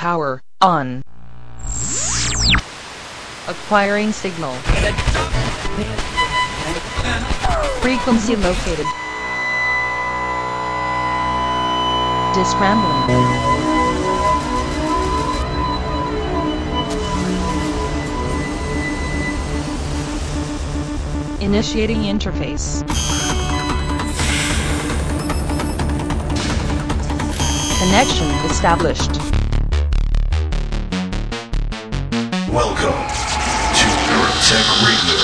Power on. Acquiring signal. Frequency located. Disrambling. Initiating interface. Connection established. Welcome to Neurotech Radio.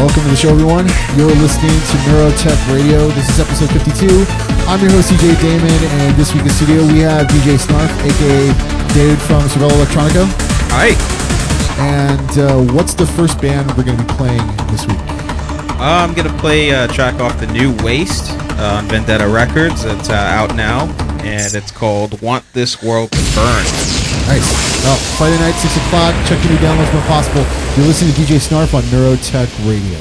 Welcome to the show, everyone. You're listening to Neurotech Radio. This is episode 52. I'm your host, CJ Damon, and this week in studio we have DJ Snarf, aka David from Cervello Electronica. Hi. And uh, what's the first band we're going to be playing this week? Uh, I'm gonna play a track off the new Waste uh, on Vendetta Records. It's uh, out now, and it's called "Want This World to Burn." Nice. Well, Friday night, 6 o'clock. Check your new downloads when possible. You're listening to DJ Snarf on Neurotech Radio.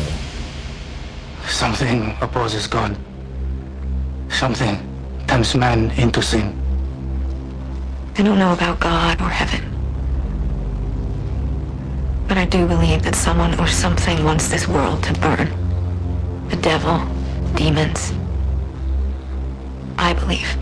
Something opposes God. Something tempts man into sin. I don't know about God or heaven. But I do believe that someone or something wants this world to burn. The devil, demons. I believe.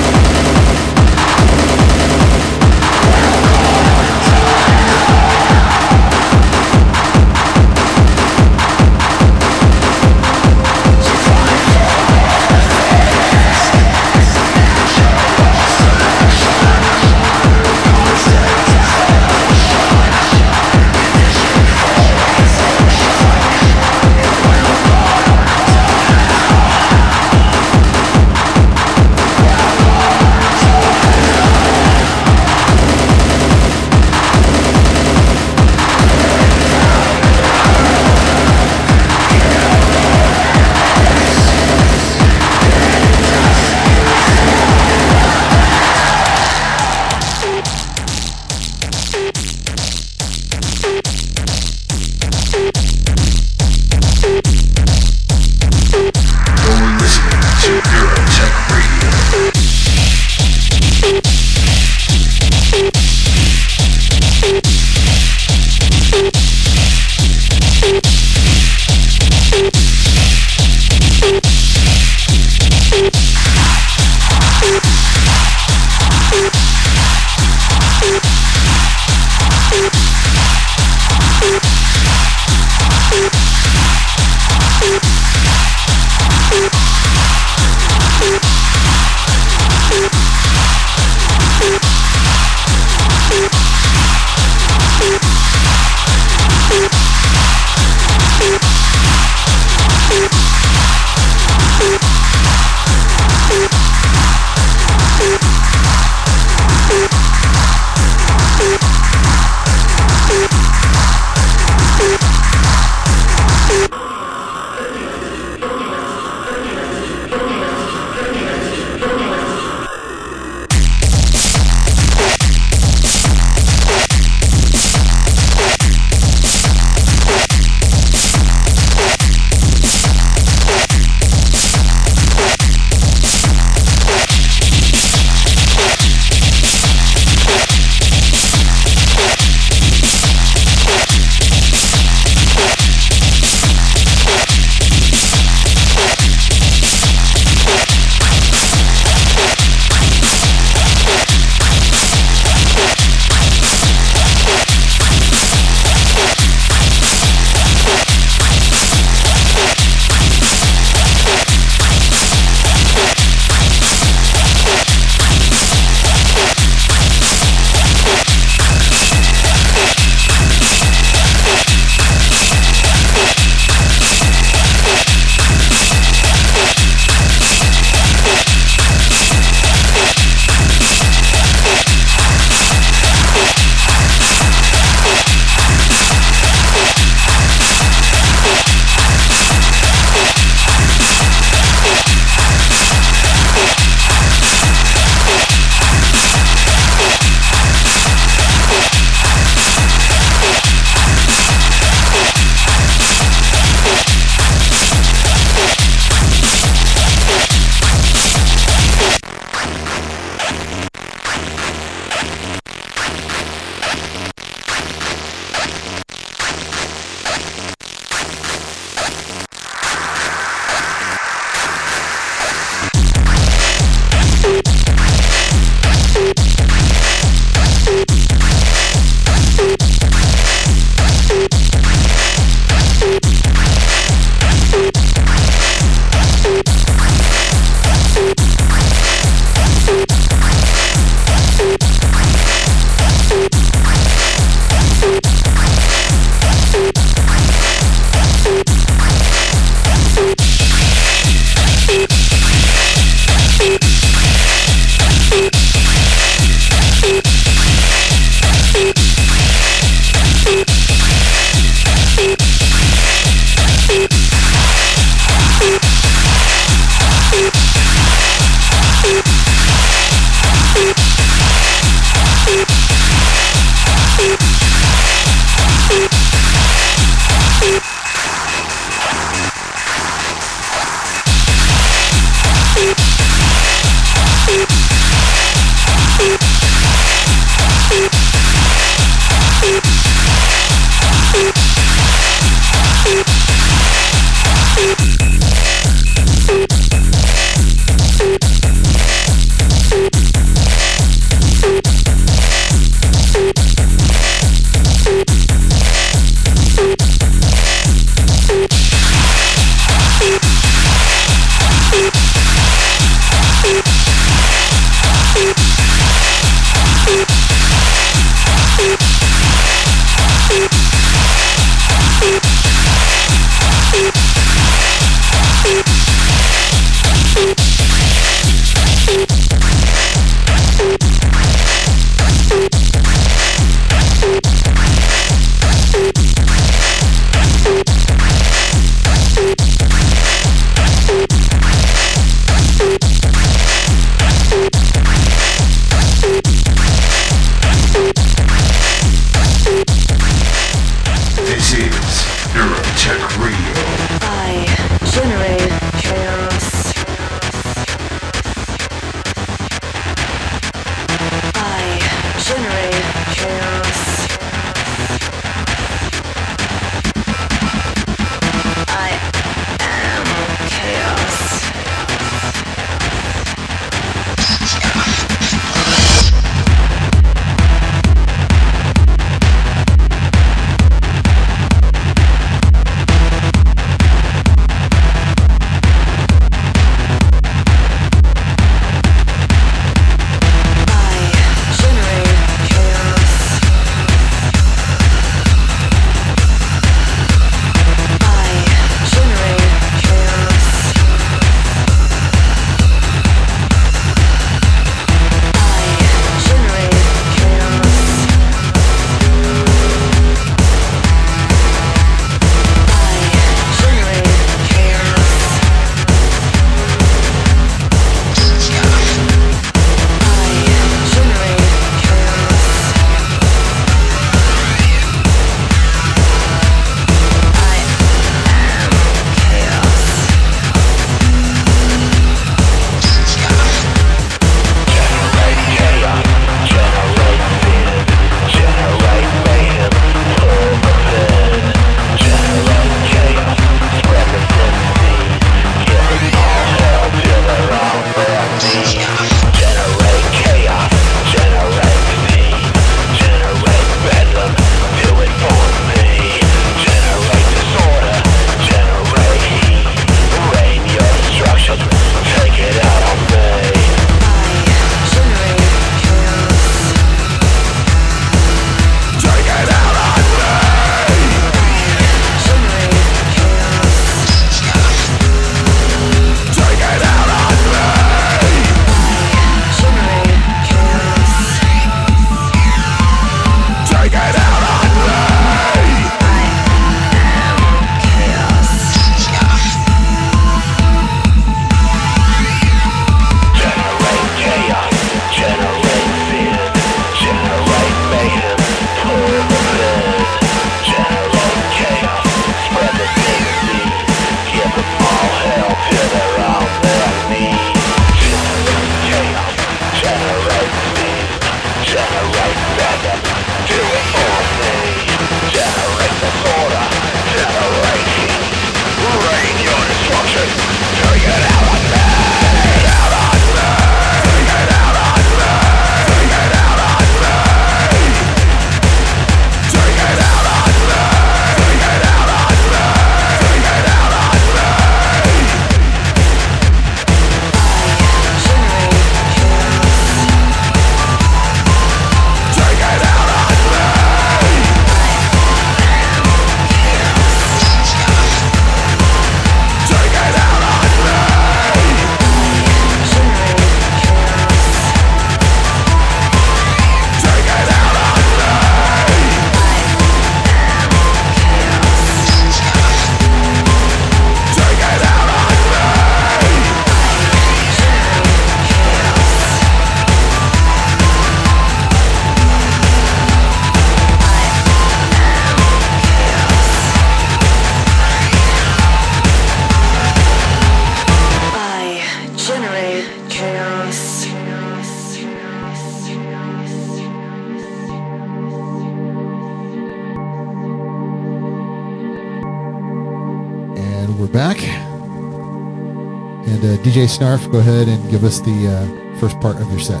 DJ Snarf, go ahead and give us the uh, first part of your set.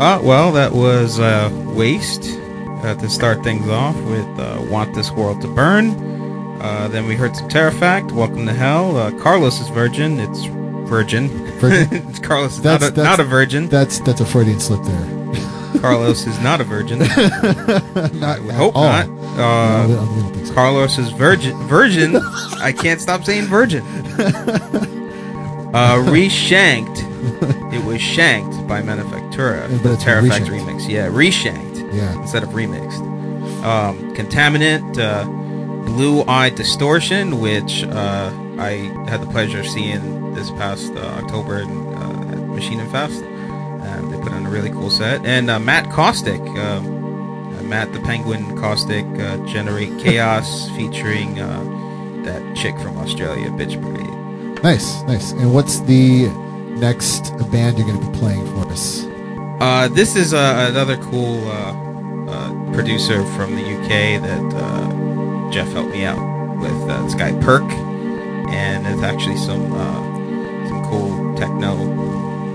Uh, well, that was uh, Waste uh, to start things off with uh, Want This World to Burn. Uh, then we heard some Terrafact, Welcome to Hell. Uh, Carlos is Virgin. It's Virgin. Virgin? It's Carlos is That's- not, a, that's- not a virgin. That's that's a Freudian slip there. Carlos is not a virgin. not I hope all. not. Uh, I don't- I don't think so. Carlos is virgin. Virgin. I can't stop saying virgin. Uh, reshanked. It was shanked by Manufactura. Yeah, but the it's Terrafact remix. Yeah, reshanked Yeah. instead of remixed. Um, Contaminant, uh, Blue Eye Distortion, which uh, I had the pleasure of seeing this past uh, October in, uh, at Maschinenfest. And they put on a really cool set. And uh, Matt Caustic, uh, uh, Matt the Penguin Caustic, uh, Generate Chaos, featuring uh, that chick from Australia, Bitch Brigade. Nice, nice. And what's the next band you're going to be playing for us? Uh, this is uh, another cool uh, uh, producer from the UK that uh, Jeff helped me out with. Uh, this guy Perk, and it's actually some uh, some cool techno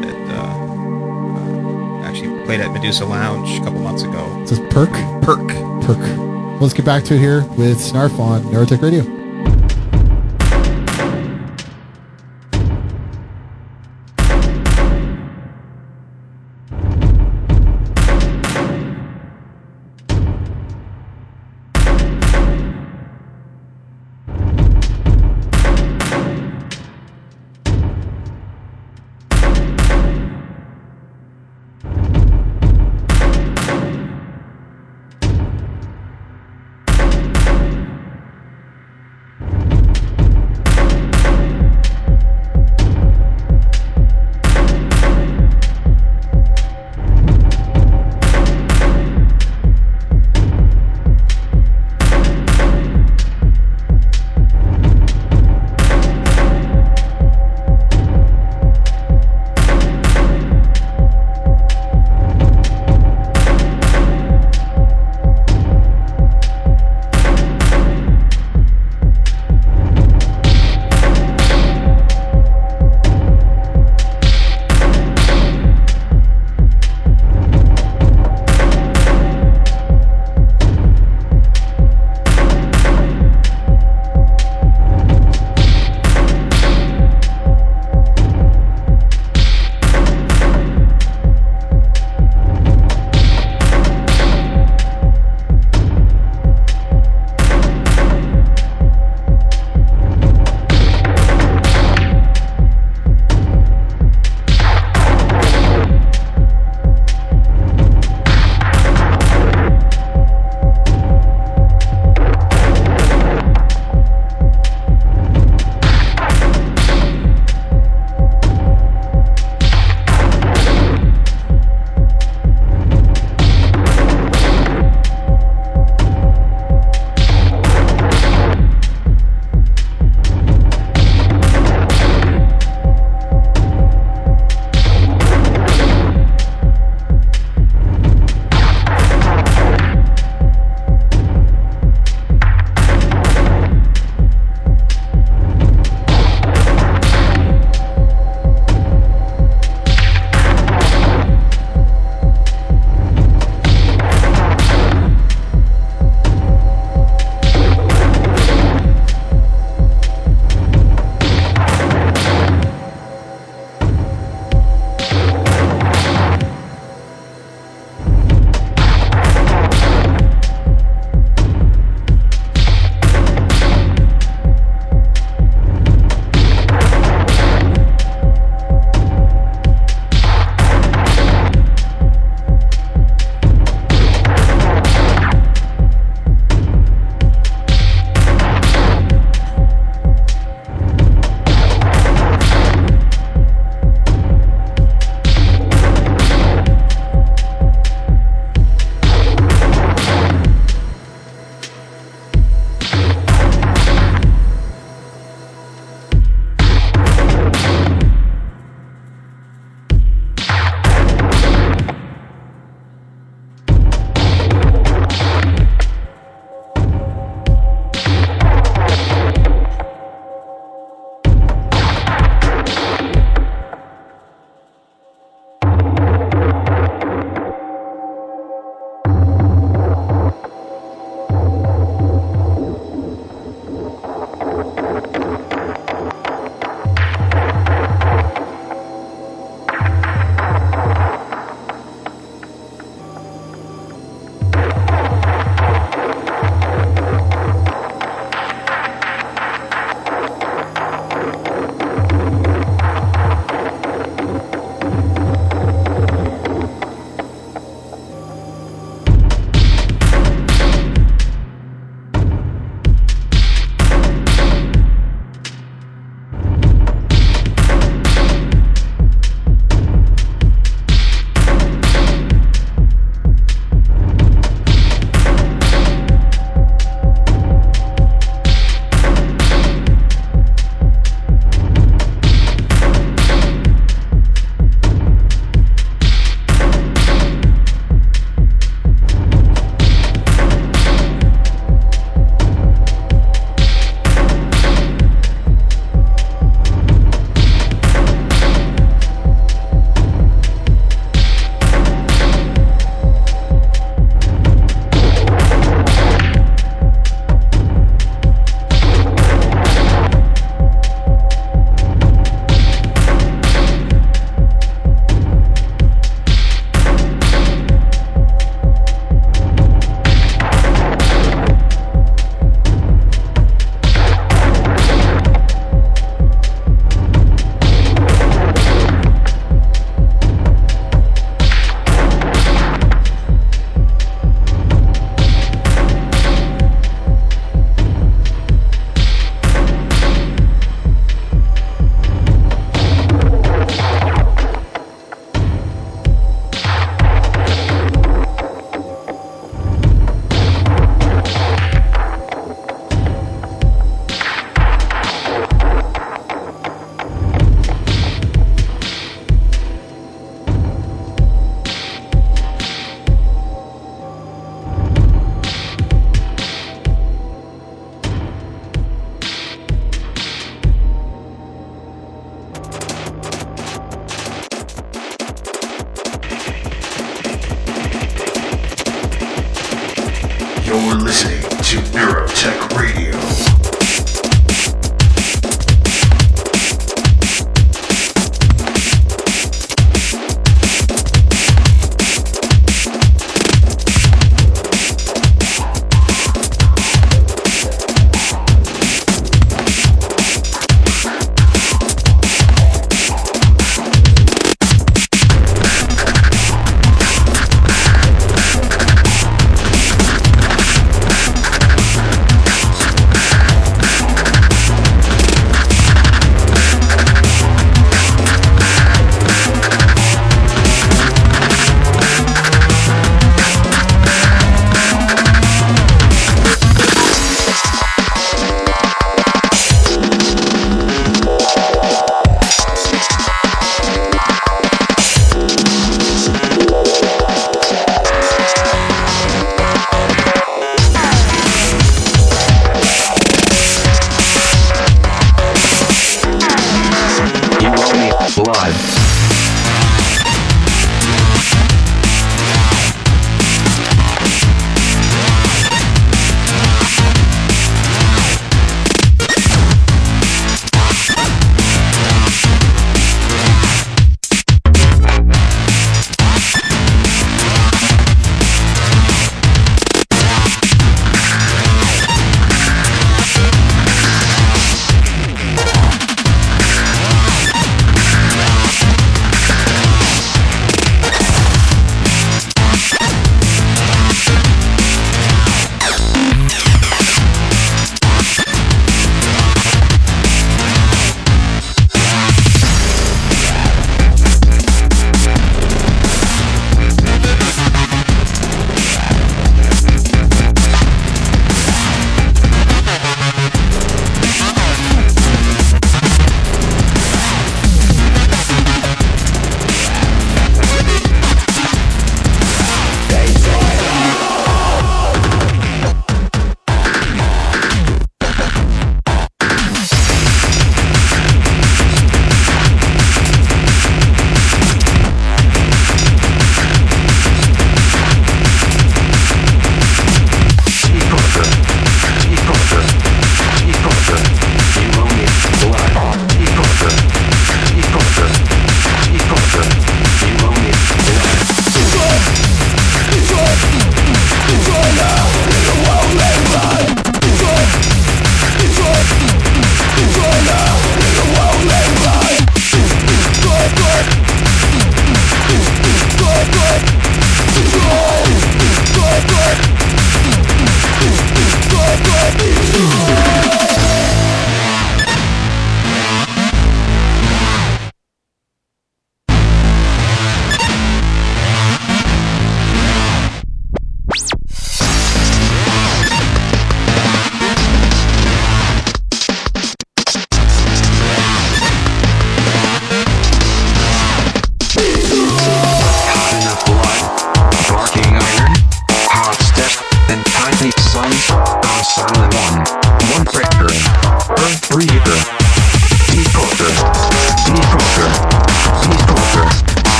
that uh, uh, actually played at Medusa Lounge a couple months ago. It says Perk. Perk. Perk. Well, let's get back to it here with Snarf on Neurotech Radio.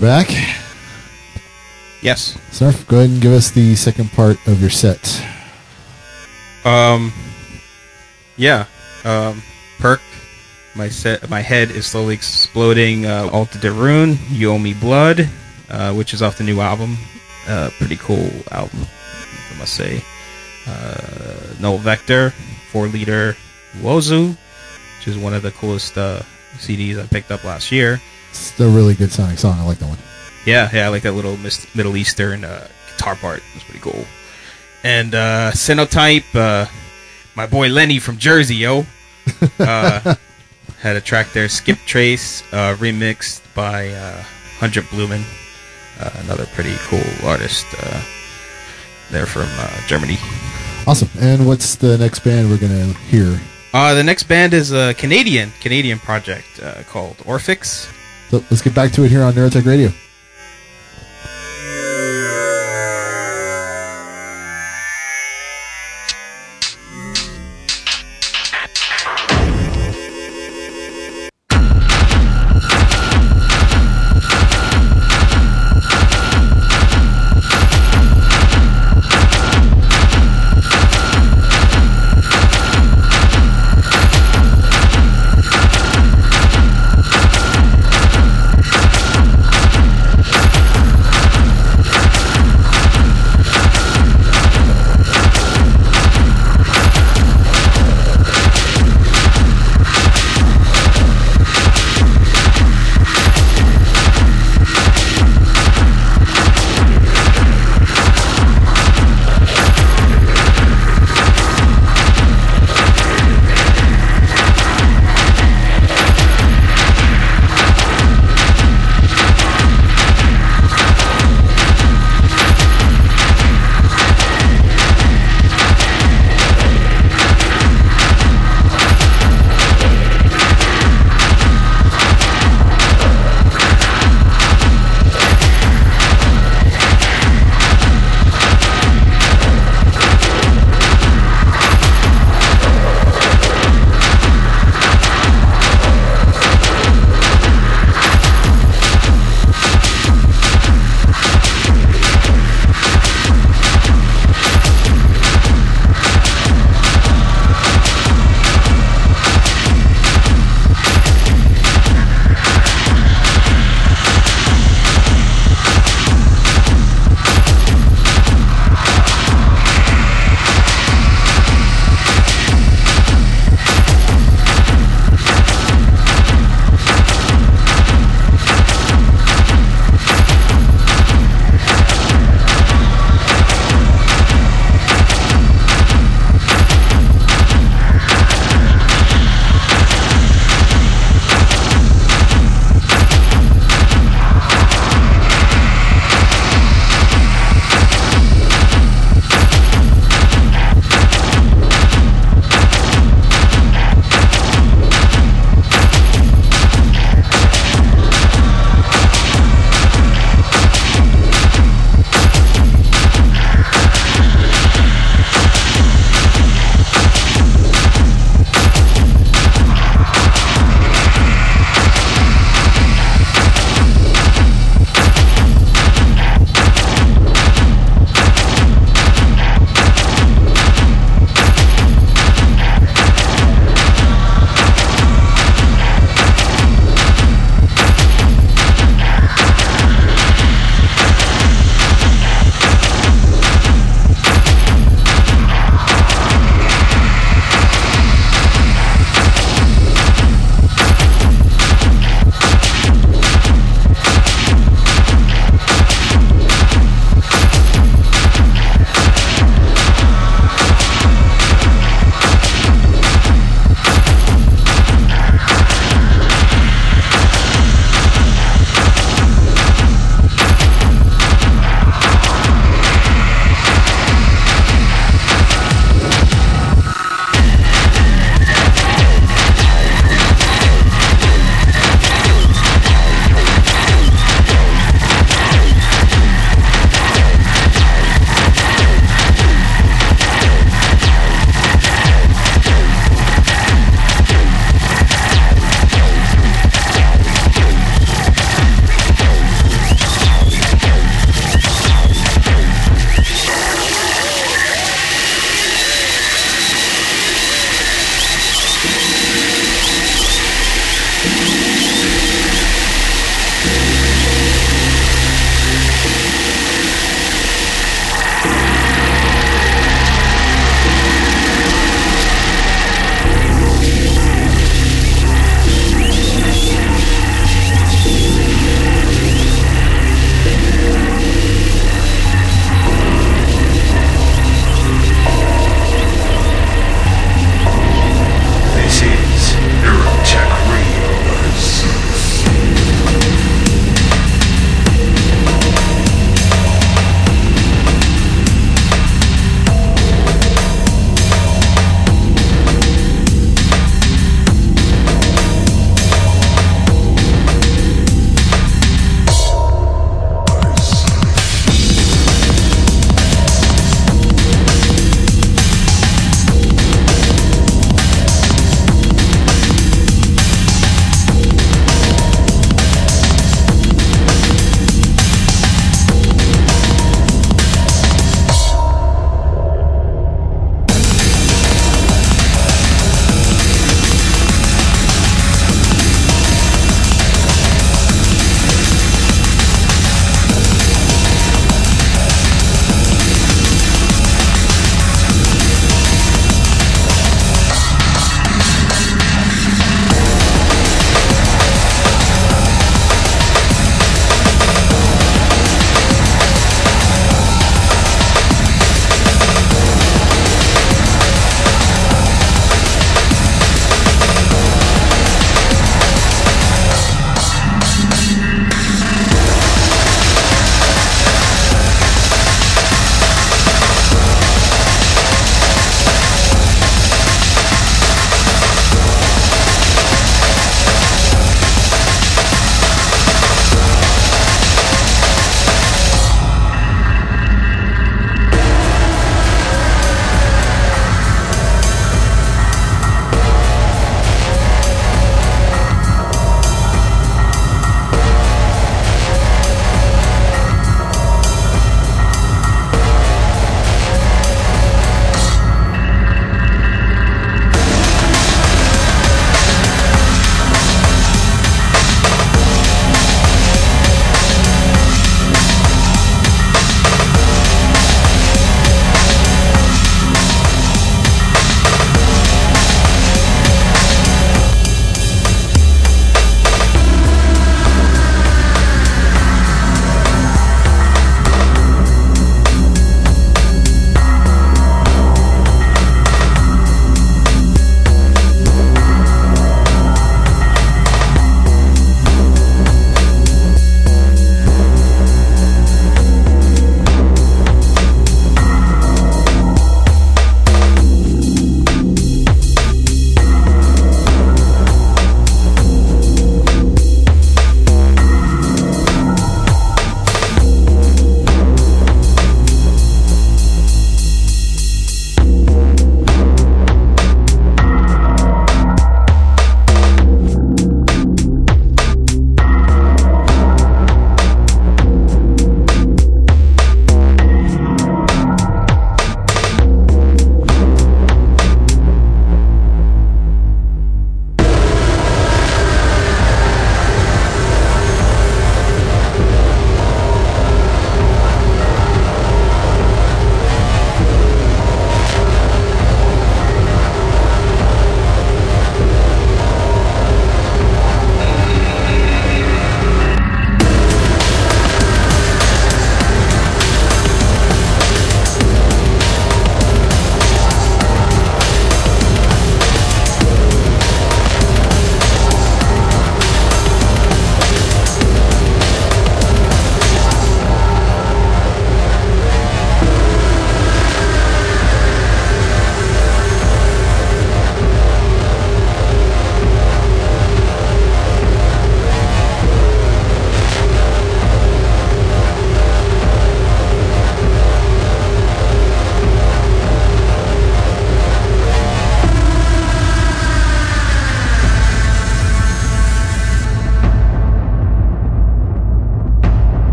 We're back. Yes. Snarf, go ahead and give us the second part of your set. Um. Yeah. Um. Perk. My set. My head is slowly exploding. Uh, Alter Der Ruine. You owe me blood. Uh, which is off the new album. Uh, pretty cool album. I must say. Uh, Null Vector. Four liter Wozu. Which is one of the coolest uh, CDs I picked up last year. It's a really good sounding song. I like that one. Yeah, yeah, I like that little mis- Middle Eastern uh, guitar part. It's pretty cool. And uh, Cynotype, uh, my boy Lenny from Jersey, yo, uh, had a track there, Skip Trace, uh, remixed by uh, Hundred Blumen, uh, another pretty cool artist. Uh, there from uh, Germany. Awesome. And what's the next band we're going to hear? Uh, the next band is a Canadian Canadian project uh, called Orphix. So let's get back to it here on Neurotech Radio.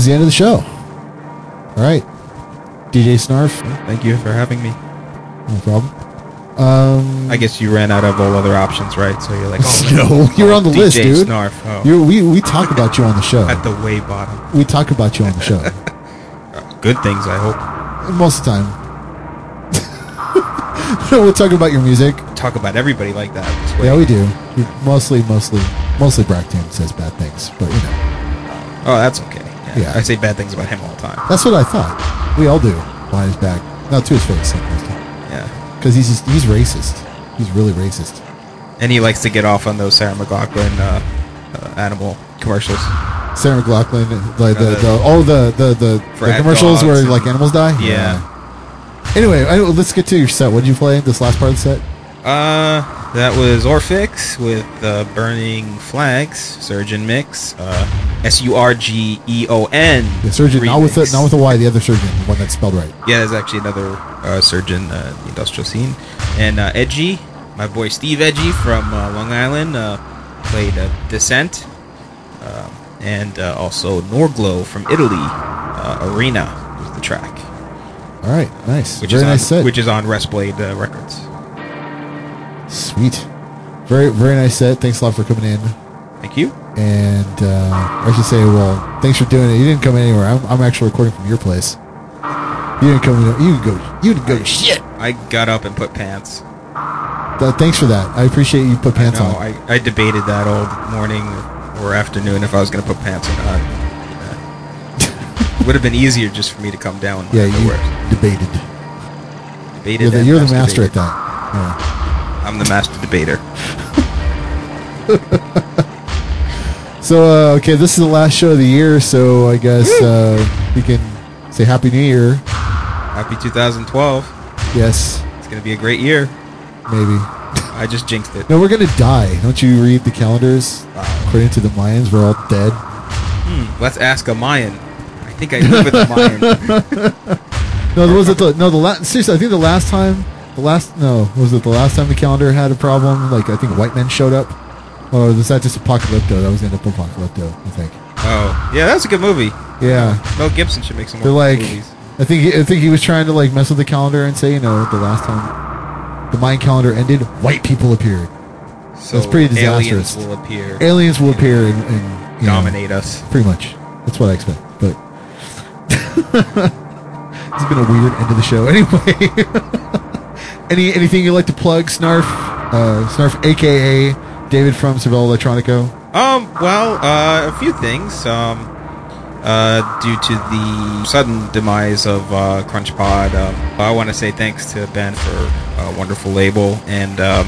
Is the end of the show. All right. DJ Snarf, Thank you for having me. no problem. Um, I guess you ran out of all other options, right? So you're like, oh, no, you're on the DJ list, dude. Snarf. Oh, You, we, we talk about you on the show. at the way bottom. We talk about you on the show. Good things, I hope. Most of the time. we'll talk about your music. Talk about everybody like that. Yeah, we do. We mostly, mostly, mostly Brackton says bad things, but you know, Oh, that's okay. Yeah. Yeah. I say bad things about him all the time. that's what I thought. We all do behind his back, not to his face, sometimes, Yeah. because he's just, he's racist. He's really racist. And he likes to get off on those Sarah McLachlan uh, uh, animal commercials. Sarah McLachlan, like the, Uh, the, all the the the, the commercials where like animals die. Yeah. Anyway, I, let's get to your set. What did you play? This last part of the set. Uh, that was Orphix with uh, Burning Flags, Surgeon Mix, uh, S U R G E O N. The surgeon, not with the, not with a Y. The other surgeon, the one that's spelled right. Yeah, there's actually another uh, surgeon uh, in the industrial scene. And uh, Edgy, my boy Steve Edgy from uh, Long Island, uh, played uh, Descent. And uh, also Norglow from Italy, uh, Arena was the track. All right, nice. Which Very is on, nice set. Which is on Restblade uh, Records. Sweet. Very very nice set. Thanks a lot for coming in. Thank you. And uh, I should say, well, thanks for doing it. You didn't come anywhere. I'm, I'm actually recording from your place. You didn't come. You didn't go. You didn't go to shit. I got up and put pants. Th- thanks for that. I appreciate you put pants no, on. I, I debated that all morning or afternoon if I was going to put pants or not. Would have been easier just for me to come down. yeah, you debated. debated. You're the, you're the master masturbated. at that. Yeah. I'm the master debater. So uh, okay, this is the last show of the year. So I guess uh, we can say Happy New Year. Happy 2012. Yes, It's going to be a great year. maybe. I just jinxed it. No, we're gonna die. Don't you read the calendars? According to the Mayans, we're all dead. Hmm, let's ask a Mayan. I think I live with a Mayan. No, was it the no the last? Seriously, I think the last time, the last no, was it the last time the calendar had a problem? Like I think white men showed up, or was that just Apocalypto? That was the end of Apocalypto, I think. Oh, yeah, that's a good movie. Yeah, Mel Gibson should make some they're more like, movies. I think I think he was trying to like mess with the calendar and say, you know, the last time the Mayan calendar ended, white people appeared. So that's pretty disastrous. Aliens will appear. Aliens will appear and, and you know, dominate us. Pretty much. That's what I expect. But it's been a weird end of the show. Anyway, any anything you'd like to plug, Snarf? Uh, Snarf, aka David from Cervello Elettronico. Um, well, uh, a few things. Um, uh, due to the sudden demise of uh, CrunchPod, um, I want to say thanks to Ben for a wonderful label, and um,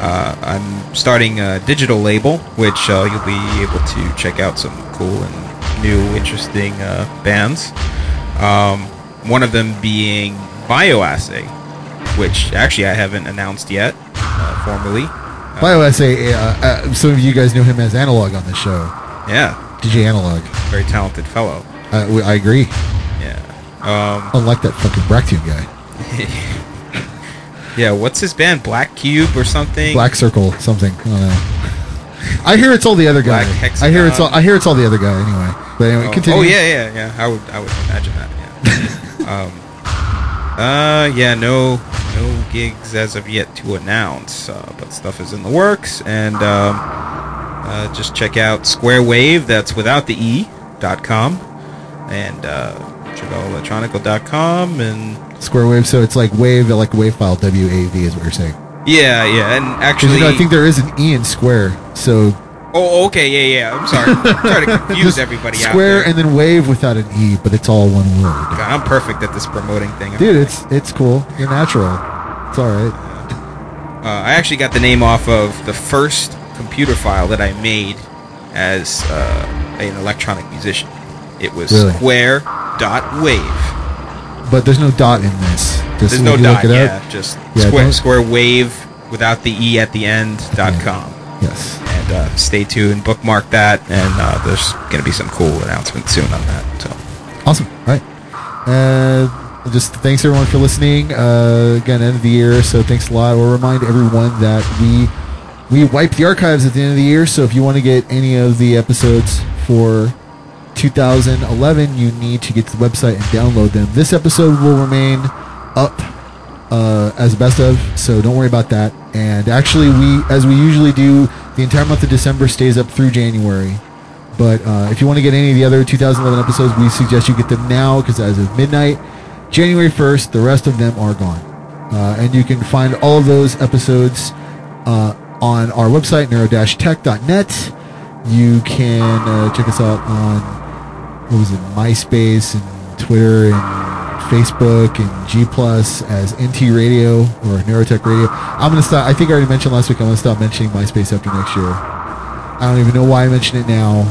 uh, I'm starting a digital label, which uh, you'll be able to check out some cool and new, interesting uh, bands. Um, one of them being Bioassay, which actually I haven't announced yet uh, formally. By the way, I say uh, uh, some of you guys know him as Analog on the show, Yeah, DJ Analog. very talented fellow. Uh, we- I agree. Yeah. Um, Unlike that fucking Bracktune guy, yeah, what's his band? Black Cube or something? Black Circle something. I don't know. I hear it's all the other guy. Black I hear it's all. I hear it's all the other guy anyway. But anyway, Oh, continue. oh, yeah, yeah, yeah. I would, I would imagine that. Yeah. um, uh, yeah, no, no gigs as of yet to announce, uh, but stuff is in the works, and um, uh, just check out Square Wave. That's without the e dot com, and uh, TravelElectronical.com, and Square Wave. So it's like wave, like wave file. W A V is what you're saying. yeah, yeah, and actually, I think there is an E in Square. So oh, okay, yeah, yeah. I'm sorry, I'm trying to confuse everybody out Square there. and then wave without an E, but it's all one word. God, I'm perfect at this promoting thing. Dude, it's it's cool. You're natural. It's all right. Uh, I actually got the name off of the first computer file that I made as uh, an electronic musician. It was Really? square dot wave. But there's no dot in this. Just There's no dot. look it Yeah, up. just Yeah, square square wave without the e at the end dot Yeah. com. Yes. Uh, stay tuned, bookmark that, and uh, there's going to be some cool announcements soon on that. So Awesome. All right. Uh, just thanks everyone for listening. Uh, again, end of the year, so thanks a lot. We'll remind everyone that we we wipe the archives at the end of the year. So if you want to get any of the episodes for 2011, you need to get to the website and download them. This episode will remain up uh, as best of, so don't worry about that. And actually, we, as we usually do, the entire month of December stays up through January. But uh, if you want to get any of the other 2011 episodes, we suggest you get them now because as of midnight, January 1st, the rest of them are gone. Uh, and you can find all of those episodes uh, on our website, neuro-tech.net. You can uh, check us out on, what was it, MySpace and Twitter and Facebook and G Plus as NT Radio or Neurotech Radio. I'm going to stop. I think I already mentioned last week I'm going to stop mentioning MySpace after next year. I don't even know why I mention it now,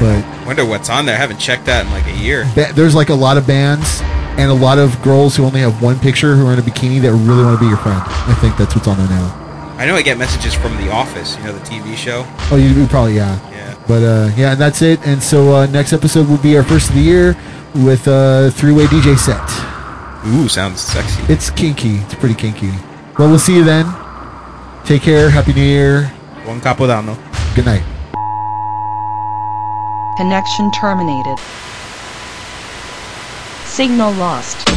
but Wonder what's on there. I haven't checked that in like a year. ba- there's like a lot of bands and a lot of girls who only have one picture who are in a bikini that really want to be your friend. I think that's what's on there now. I know I get messages from The Office, you know, the TV show. Oh, you, you probably yeah. Yeah. But uh, yeah, and that's it. And so uh, next episode will be our first of the year with a three-way DJ set. Ooh, sounds sexy. It's kinky. It's pretty kinky. Well, we'll see you then. Take care. Happy New Year. Buon Capodanno. Good night. Connection terminated. Signal lost.